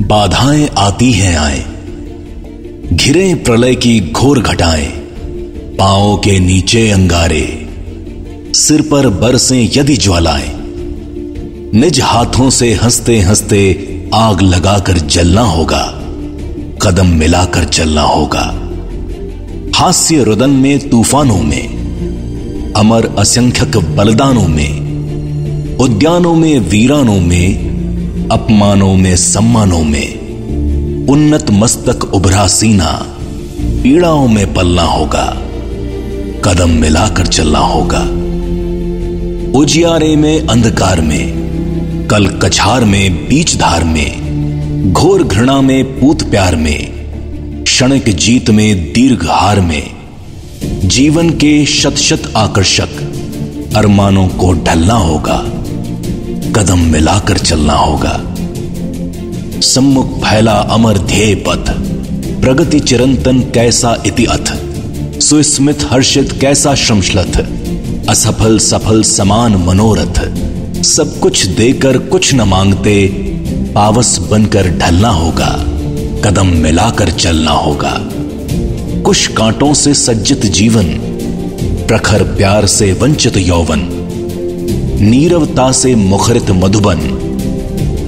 बाधाएँ आती हैं आए। घिरे प्रलय की घोर घटाएँ। पाओ के नीचे अंगारे। सिर पर बरसे यदि ज्वालाएँ। निज हाथों से हँसते हँसते आग लगाकर जलना होगा। कदम मिलाकर चलना होगा। हास्य रुदन में तूफानों में। अमर असंख्यक बलिदानों में। उद्यानों में, वीरानों में अपमानों में, सम्मानों में। उन्नत मस्तक उभरा सीना, पीड़ाओं में पलना होगा। कदम मिलाकर चलना होगा। उजियारे में, अंधकार में, कल कछार में, बीच धार में, घोर घृणा में, पूत प्यार में, क्षणिक जीत में, दीर्घ हार में। जीवन के शत शत आकर्षक अरमानों को ढलना होगा। कदम मिलाकर चलना होगा। सम्मुख फैला अमर ध्येय पथ। प्रगति चिरंतन कैसा इति अथ? सुस्मित हर्षित कैसा श्रमशलथ असफल सफल समान मनोरथ। सब कुछ देकर कुछ न मांगते, पावस बनकर ढलना होगा। कदम मिलाकर चलना होगा। कुछ कांटों से सज्जित जीवन, प्रखर प्यार से वंचित यौवन। नीरवता से मुखरित मधुबन,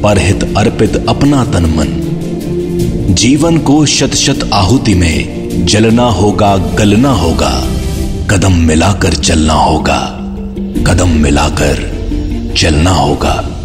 परहित अर्पित अपना तन मन। जीवन को शत शत आहुति में जलना होगा, गलना होगा, कदम मिलाकर चलना होगा, कदम मिलाकर चलना होगा।